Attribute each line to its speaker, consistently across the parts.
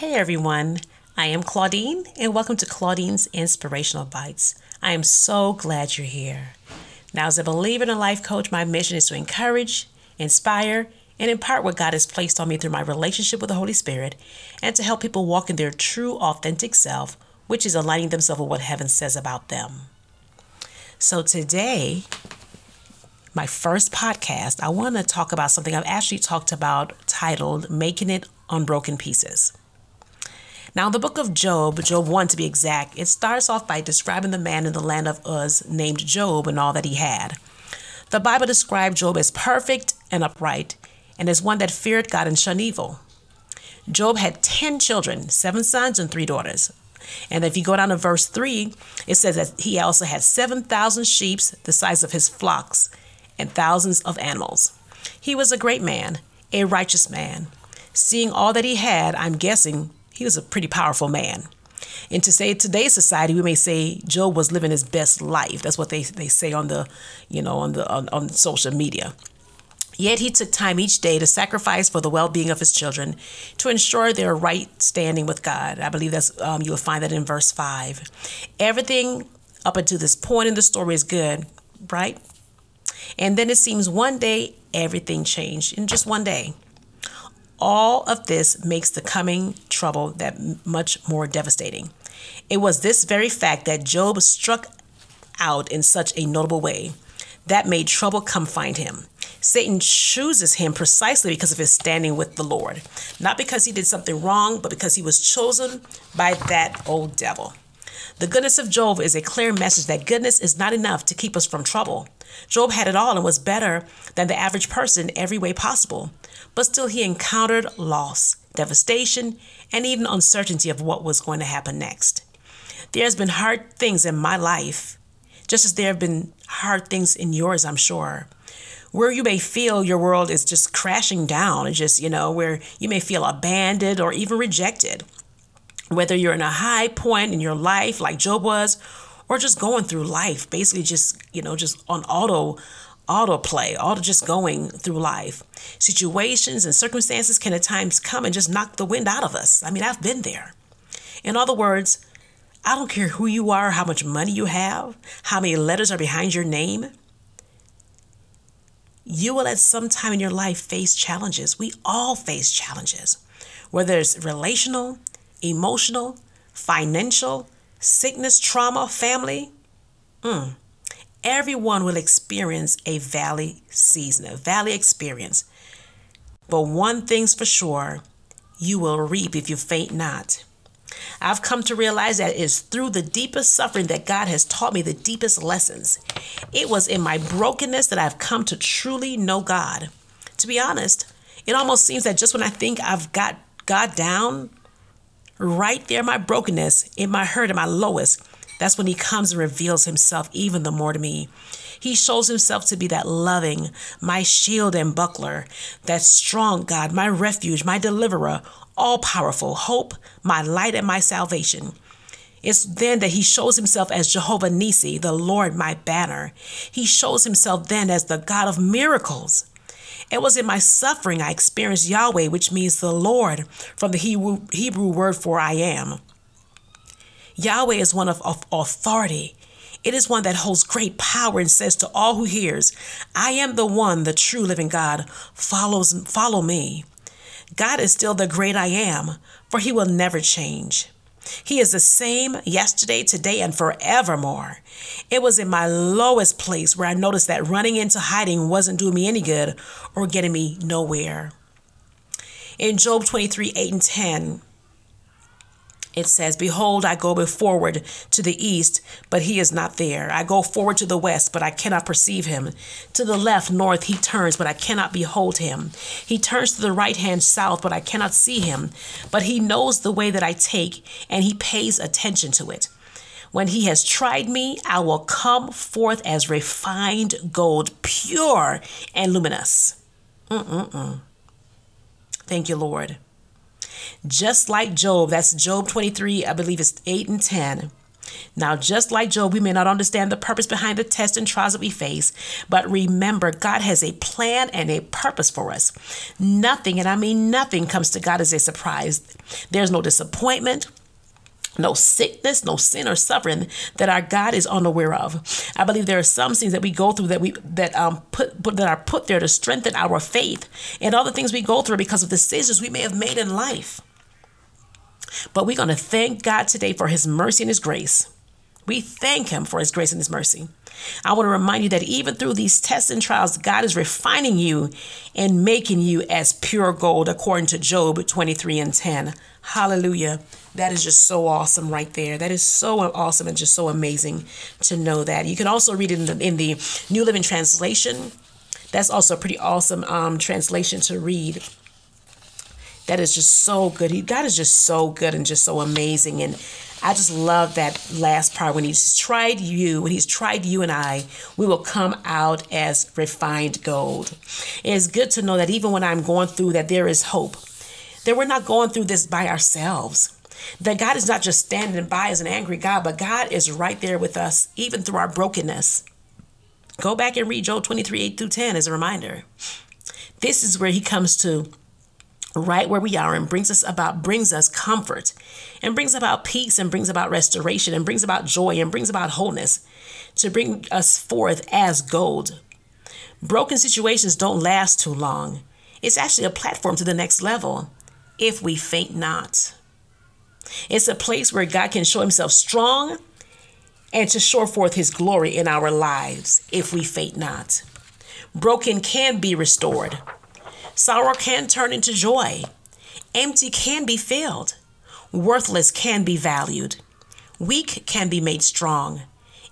Speaker 1: Hey everyone, I am Claudine, and welcome to Claudine's Inspirational Bites. I am so glad you're here. Now, as a believer and a life coach, my mission is to encourage, inspire, and impart what God has placed on me through my relationship with the Holy Spirit, and to help people walk in their true, authentic self, which is aligning themselves with what heaven says about them. So, today, my first podcast, I want to talk about something I've actually talked about titled Making It on Broken Pieces. Now, the book of Job, Job 1 to be exact, it starts off by describing the man in the land of Uz named Job and all that he had. The Bible described Job as perfect and upright, and as one that feared God and shunned evil. Job had 10 children, seven sons and three daughters. And if you go down to verse 3, it says that he also had 7,000 sheep, the size of his flocks, and thousands of animals. He was a great man, a righteous man. Seeing all that he had, I'm guessing he was a pretty powerful man. And to say today's society, we may say Job was living his best life. That's what they, they say on the, you know, on the on, on social media. Yet he took time each day to sacrifice for the well-being of his children, to ensure their right standing with God. I believe that's um, you will find that in verse five. Everything up until this point in the story is good, right? And then it seems one day everything changed in just one day. All of this makes the coming trouble that much more devastating. It was this very fact that Job struck out in such a notable way that made trouble come find him. Satan chooses him precisely because of his standing with the Lord, not because he did something wrong, but because he was chosen by that old devil. The goodness of Job is a clear message that goodness is not enough to keep us from trouble. Job had it all and was better than the average person every way possible, but still he encountered loss, devastation, and even uncertainty of what was going to happen next. There's been hard things in my life, just as there have been hard things in yours, I'm sure. Where you may feel your world is just crashing down, and just, you know, where you may feel abandoned or even rejected whether you're in a high point in your life like Job was, or just going through life, basically just, you know, just on auto autoplay, auto just going through life. Situations and circumstances can at times come and just knock the wind out of us. I mean, I've been there. In other words, I don't care who you are, how much money you have, how many letters are behind your name. You will at some time in your life face challenges. We all face challenges, whether it's relational, emotional, financial, sickness, trauma, family. Mm. Everyone will experience a valley season, a valley experience. But one thing's for sure you will reap if you faint not. I've come to realize that it is through the deepest suffering that God has taught me the deepest lessons. It was in my brokenness that I've come to truly know God. To be honest, it almost seems that just when I think I've got God down, right there, my brokenness, in my hurt, in my lowest, that's when he comes and reveals himself even the more to me. He shows himself to be that loving, my shield and buckler, that strong God, my refuge, my deliverer, all powerful, hope, my light and my salvation. It's then that he shows himself as Jehovah Nisi, the Lord my banner. He shows himself then as the God of miracles. It was in my suffering I experienced Yahweh, which means the Lord, from the Hebrew, Hebrew word for I am. Yahweh is one of, of authority. It is one that holds great power and says to all who hears, I am the one, the true living God. Follows, follow me. God is still the great I am, for he will never change. He is the same yesterday, today, and forevermore. It was in my lowest place where I noticed that running into hiding wasn't doing me any good or getting me nowhere. In Job 23 8 and 10, it says, Behold, I go forward to the east, but he is not there. I go forward to the west, but I cannot perceive him. To the left, north, he turns, but I cannot behold him. He turns to the right hand, south, but I cannot see him. But he knows the way that I take, and he pays attention to it. When he has tried me, I will come forth as refined gold, pure and luminous. Mm-mm-mm. Thank you, Lord. Just like Job, that's Job 23, I believe it's 8 and 10. Now, just like Job, we may not understand the purpose behind the tests and trials that we face, but remember, God has a plan and a purpose for us. Nothing, and I mean nothing, comes to God as a surprise. There's no disappointment, no sickness, no sin or suffering that our God is unaware of. I believe there are some things that we go through that we that um put, put that are put there to strengthen our faith and all the things we go through because of decisions we may have made in life. But we're going to thank God today for his mercy and his grace. We thank him for his grace and his mercy. I want to remind you that even through these tests and trials, God is refining you and making you as pure gold, according to Job 23 and 10. Hallelujah. That is just so awesome right there. That is so awesome and just so amazing to know that. You can also read it in the, in the New Living Translation. That's also a pretty awesome um, translation to read that is just so good. He, God is just so good and just so amazing. And I just love that last part when He's tried you, when He's tried you and I, we will come out as refined gold. It is good to know that even when I'm going through that, there is hope. That we're not going through this by ourselves. That God is not just standing by as an angry God, but God is right there with us, even through our brokenness. Go back and read Job 23 8 through 10 as a reminder. This is where He comes to right where we are and brings us about brings us comfort and brings about peace and brings about restoration and brings about joy and brings about wholeness to bring us forth as gold. Broken situations don't last too long. It's actually a platform to the next level if we faint not. It's a place where god can show himself strong and to show forth his glory in our lives if we faint not. Broken can be restored Sorrow can turn into joy. Empty can be filled. Worthless can be valued. Weak can be made strong.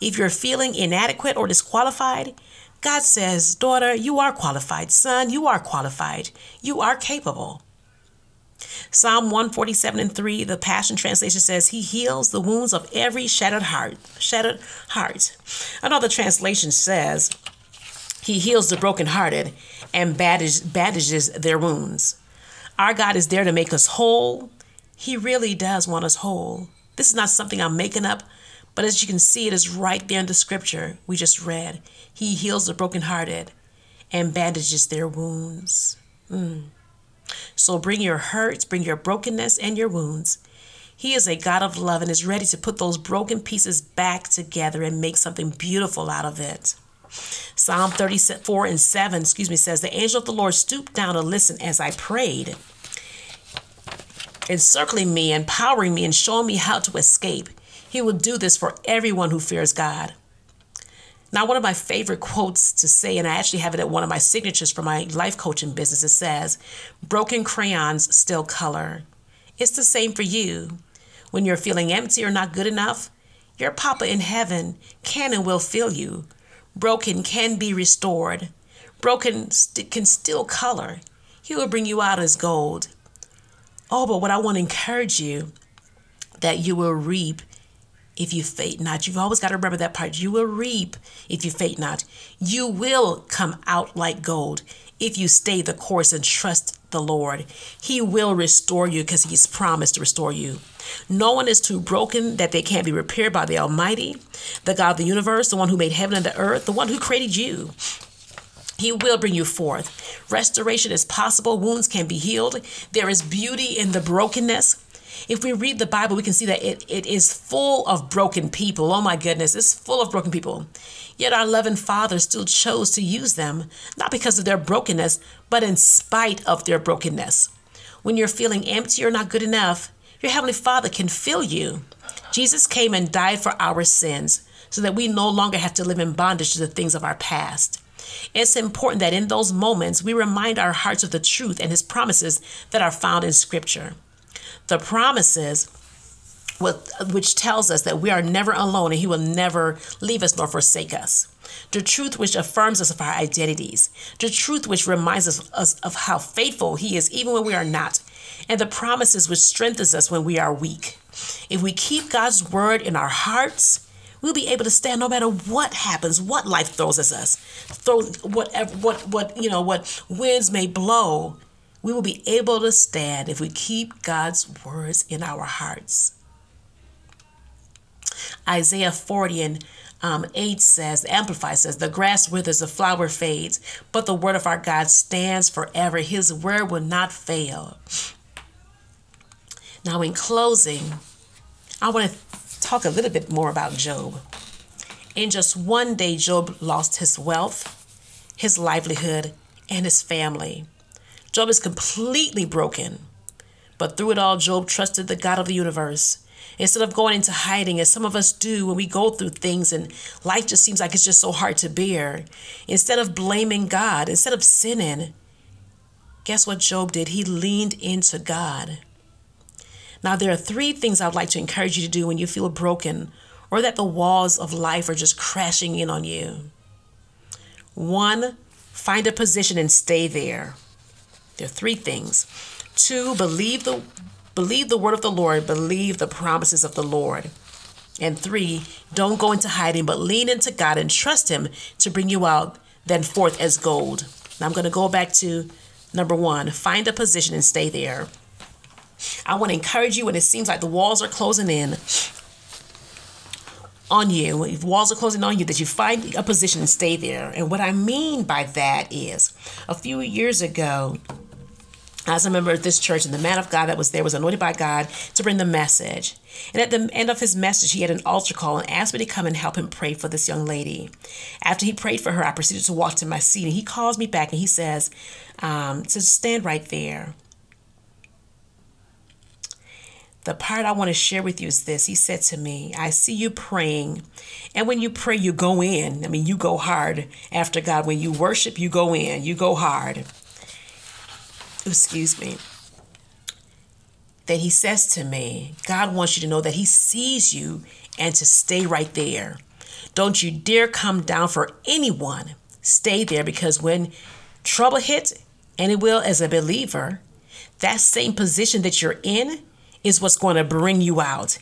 Speaker 1: If you're feeling inadequate or disqualified, God says, Daughter, you are qualified. Son, you are qualified. You are capable. Psalm 147 and 3, the Passion Translation says, He heals the wounds of every shattered heart. Shattered heart. Another translation says, He heals the brokenhearted and bandage, bandages their wounds. Our God is there to make us whole. He really does want us whole. This is not something I'm making up, but as you can see, it is right there in the scripture we just read. He heals the brokenhearted and bandages their wounds. Mm. So bring your hurts, bring your brokenness and your wounds. He is a God of love and is ready to put those broken pieces back together and make something beautiful out of it. Psalm 34 and 7, excuse me, says, The angel of the Lord stooped down to listen as I prayed, encircling me, empowering me, and showing me how to escape. He will do this for everyone who fears God. Now, one of my favorite quotes to say, and I actually have it at one of my signatures for my life coaching business, it says, Broken crayons still color. It's the same for you. When you're feeling empty or not good enough, your Papa in heaven can and will fill you Broken can be restored. Broken st- can still color. He will bring you out as gold. Oh, but what I want to encourage you that you will reap if you faint not. You've always got to remember that part. You will reap if you faint not. You will come out like gold if you stay the course and trust the Lord. He will restore you because He's promised to restore you. No one is too broken that they can't be repaired by the Almighty, the God of the universe, the one who made heaven and the earth, the one who created you. He will bring you forth. Restoration is possible. Wounds can be healed. There is beauty in the brokenness. If we read the Bible, we can see that it, it is full of broken people. Oh my goodness, it's full of broken people. Yet our loving Father still chose to use them, not because of their brokenness, but in spite of their brokenness. When you're feeling empty or not good enough, your Heavenly Father can fill you. Jesus came and died for our sins so that we no longer have to live in bondage to the things of our past. It's important that in those moments we remind our hearts of the truth and His promises that are found in Scripture. The promises which tells us that we are never alone and He will never leave us nor forsake us. The truth which affirms us of our identities. The truth which reminds us of how faithful He is even when we are not and the promises which strengthens us when we are weak. If we keep God's word in our hearts, we'll be able to stand no matter what happens, what life throws at us, throw whatever what what you know what winds may blow. We will be able to stand if we keep God's words in our hearts. Isaiah 40 and um, 8 says, the Amplified says, The grass withers, the flower fades, but the word of our God stands forever. His word will not fail. Now, in closing, I want to talk a little bit more about Job. In just one day, Job lost his wealth, his livelihood, and his family. Job is completely broken. But through it all, Job trusted the God of the universe. Instead of going into hiding, as some of us do when we go through things and life just seems like it's just so hard to bear, instead of blaming God, instead of sinning, guess what Job did? He leaned into God. Now, there are three things I'd like to encourage you to do when you feel broken or that the walls of life are just crashing in on you. One, find a position and stay there. There are three things. Two, believe the believe the word of the Lord, believe the promises of the Lord. And three, don't go into hiding, but lean into God and trust Him to bring you out then forth as gold. Now I'm going to go back to number one find a position and stay there. I want to encourage you when it seems like the walls are closing in on you, if walls are closing on you, that you find a position and stay there. And what I mean by that is a few years ago, as a member of this church, and the man of God that was there was anointed by God to bring the message. And at the end of his message, he had an altar call and asked me to come and help him pray for this young lady. After he prayed for her, I proceeded to walk to my seat, and he calls me back and he says, um, to stand right there. The part I want to share with you is this. He said to me, I see you praying. And when you pray, you go in. I mean, you go hard after God. When you worship, you go in, you go hard. Excuse me. that he says to me, God wants you to know that he sees you and to stay right there. Don't you dare come down for anyone. Stay there because when trouble hits, and it will as a believer, that same position that you're in is what's going to bring you out.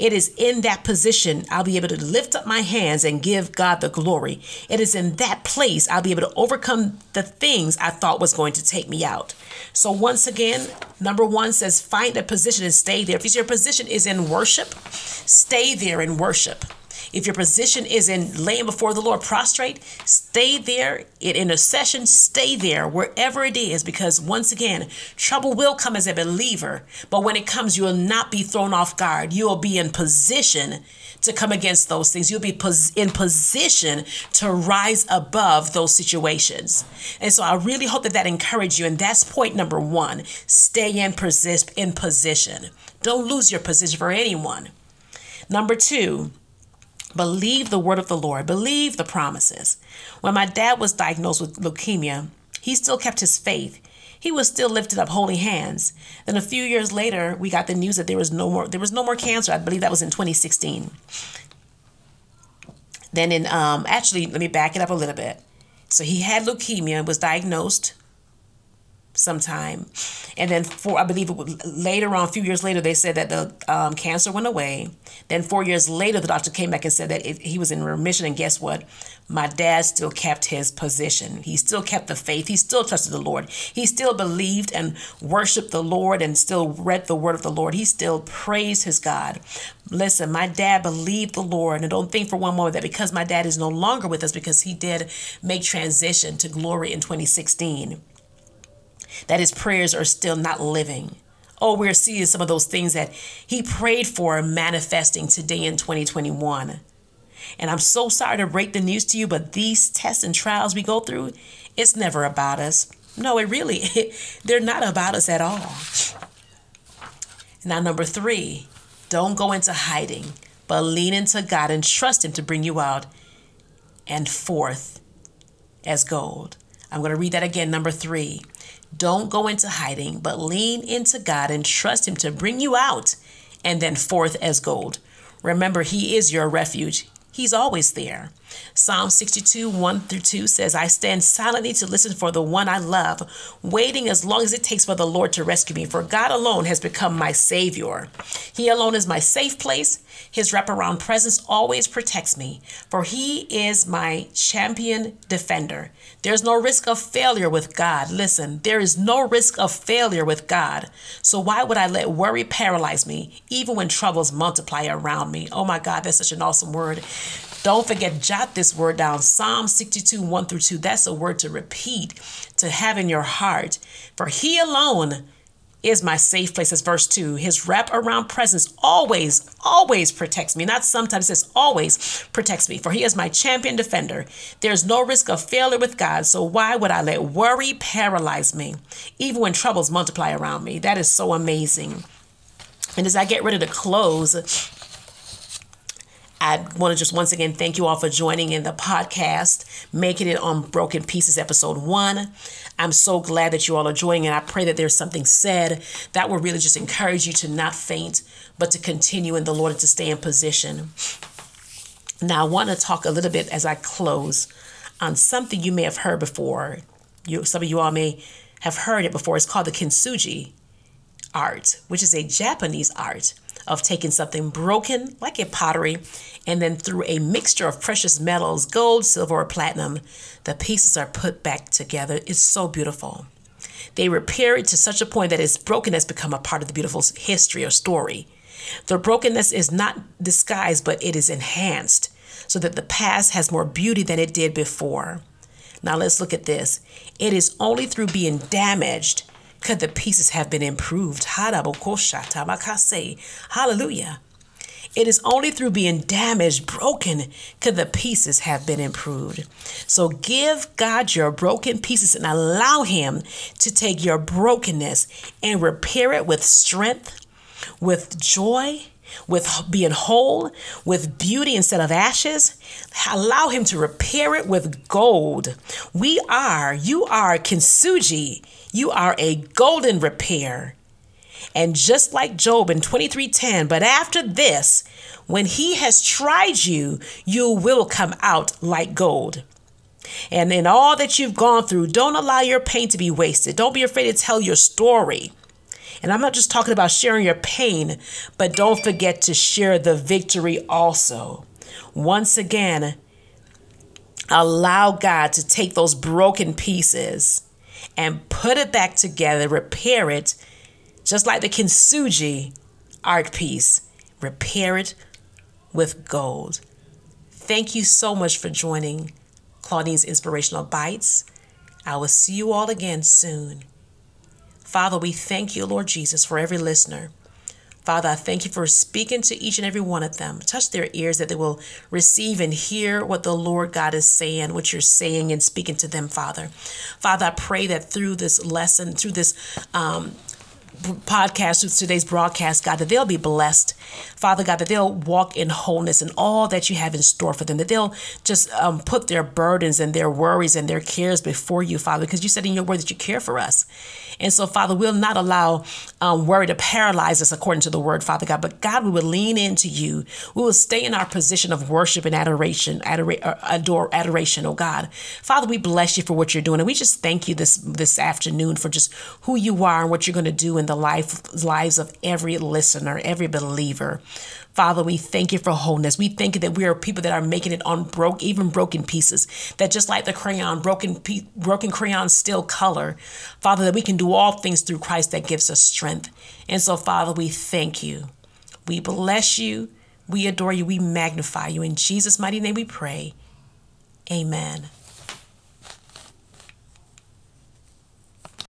Speaker 1: It is in that position I'll be able to lift up my hands and give God the glory. It is in that place I'll be able to overcome the things I thought was going to take me out. So, once again, number one says find a position and stay there. If your position is in worship, stay there in worship. If your position is in laying before the Lord prostrate, stay there in intercession, stay there wherever it is, because once again, trouble will come as a believer, but when it comes, you will not be thrown off guard. You will be in position to come against those things. You'll be pos- in position to rise above those situations. And so I really hope that that encouraged you. And that's point number one stay persist in position. Don't lose your position for anyone. Number two, Believe the word of the Lord, believe the promises. When my dad was diagnosed with leukemia, he still kept his faith. He was still lifted up holy hands. Then a few years later, we got the news that there was no more there was no more cancer. I believe that was in 2016. Then in um actually, let me back it up a little bit. So he had leukemia, was diagnosed sometime. And then for I believe it was later on, a few years later, they said that the um, cancer went away. Then four years later, the doctor came back and said that it, he was in remission. And guess what? My dad still kept his position. He still kept the faith. He still trusted the Lord. He still believed and worshiped the Lord and still read the word of the Lord. He still praised his God. Listen, my dad believed the Lord. And don't think for one moment that because my dad is no longer with us, because he did make transition to glory in 2016 that his prayers are still not living. Oh, we're seeing some of those things that he prayed for manifesting today in 2021. And I'm so sorry to break the news to you, but these tests and trials we go through, it's never about us. No, it really, they're not about us at all. Now, number three, don't go into hiding, but lean into God and trust Him to bring you out and forth as gold. I'm going to read that again. Number three, don't go into hiding, but lean into God and trust Him to bring you out and then forth as gold. Remember, He is your refuge. He's always there. Psalm 62, 1 through 2 says, I stand silently to listen for the one I love, waiting as long as it takes for the Lord to rescue me, for God alone has become my Savior. He alone is my safe place, His wraparound presence always protects me, for He is my champion defender. There's no risk of failure with God. Listen, there is no risk of failure with God. So why would I let worry paralyze me, even when troubles multiply around me? Oh my God, that's such an awesome word. Don't forget, jot this word down. Psalm 62, 1 through 2. That's a word to repeat, to have in your heart. For he alone is my safe place. That's verse 2. His wrap around presence always, always protects me. Not sometimes, it says always protects me. For he is my champion defender. There's no risk of failure with God. So why would I let worry paralyze me, even when troubles multiply around me? That is so amazing. And as I get ready to close, I want to just once again thank you all for joining in the podcast, making it on Broken Pieces episode one. I'm so glad that you all are joining, and I pray that there's something said that will really just encourage you to not faint, but to continue in the Lord and to stay in position. Now, I want to talk a little bit as I close on something you may have heard before. You, some of you all may have heard it before. It's called the kintsugi art, which is a Japanese art of taking something broken, like a pottery, and then through a mixture of precious metals, gold, silver, or platinum, the pieces are put back together. It's so beautiful. They repair it to such a point that its brokenness become a part of the beautiful history or story. The brokenness is not disguised, but it is enhanced so that the past has more beauty than it did before. Now let's look at this. It is only through being damaged could the pieces have been improved. Hallelujah. It is only through being damaged, broken, could the pieces have been improved. So give God your broken pieces and allow Him to take your brokenness and repair it with strength, with joy, with being whole, with beauty instead of ashes. Allow Him to repair it with gold. We are, you are kintsugi you are a golden repair. And just like Job in 23:10, but after this, when he has tried you, you will come out like gold. And in all that you've gone through, don't allow your pain to be wasted. Don't be afraid to tell your story. And I'm not just talking about sharing your pain, but don't forget to share the victory also. Once again, allow God to take those broken pieces and put it back together, repair it, just like the kintsugi art piece, repair it with gold. Thank you so much for joining Claudine's Inspirational Bites. I will see you all again soon. Father, we thank you, Lord Jesus, for every listener. Father, I thank you for speaking to each and every one of them. Touch their ears that they will receive and hear what the Lord God is saying, what you're saying and speaking to them, Father. Father, I pray that through this lesson, through this um, podcast, through today's broadcast, God, that they'll be blessed. Father God, that they'll walk in wholeness and all that you have in store for them, that they'll just um, put their burdens and their worries and their cares before you, Father, because you said in your word that you care for us. And so, Father, we'll not allow um, worry to paralyze us according to the word, Father God, but God, we will lean into you. We will stay in our position of worship and adoration, adora- uh, adore, adoration, oh God. Father, we bless you for what you're doing. And we just thank you this, this afternoon for just who you are and what you're going to do in the life, lives of every listener, every believer. Father, we thank you for wholeness. We thank you that we are people that are making it on broke, even broken pieces. That just like the crayon, broken, pe- broken crayon still color. Father, that we can do all things through Christ that gives us strength. And so, Father, we thank you. We bless you. We adore you. We magnify you. In Jesus' mighty name we pray. Amen.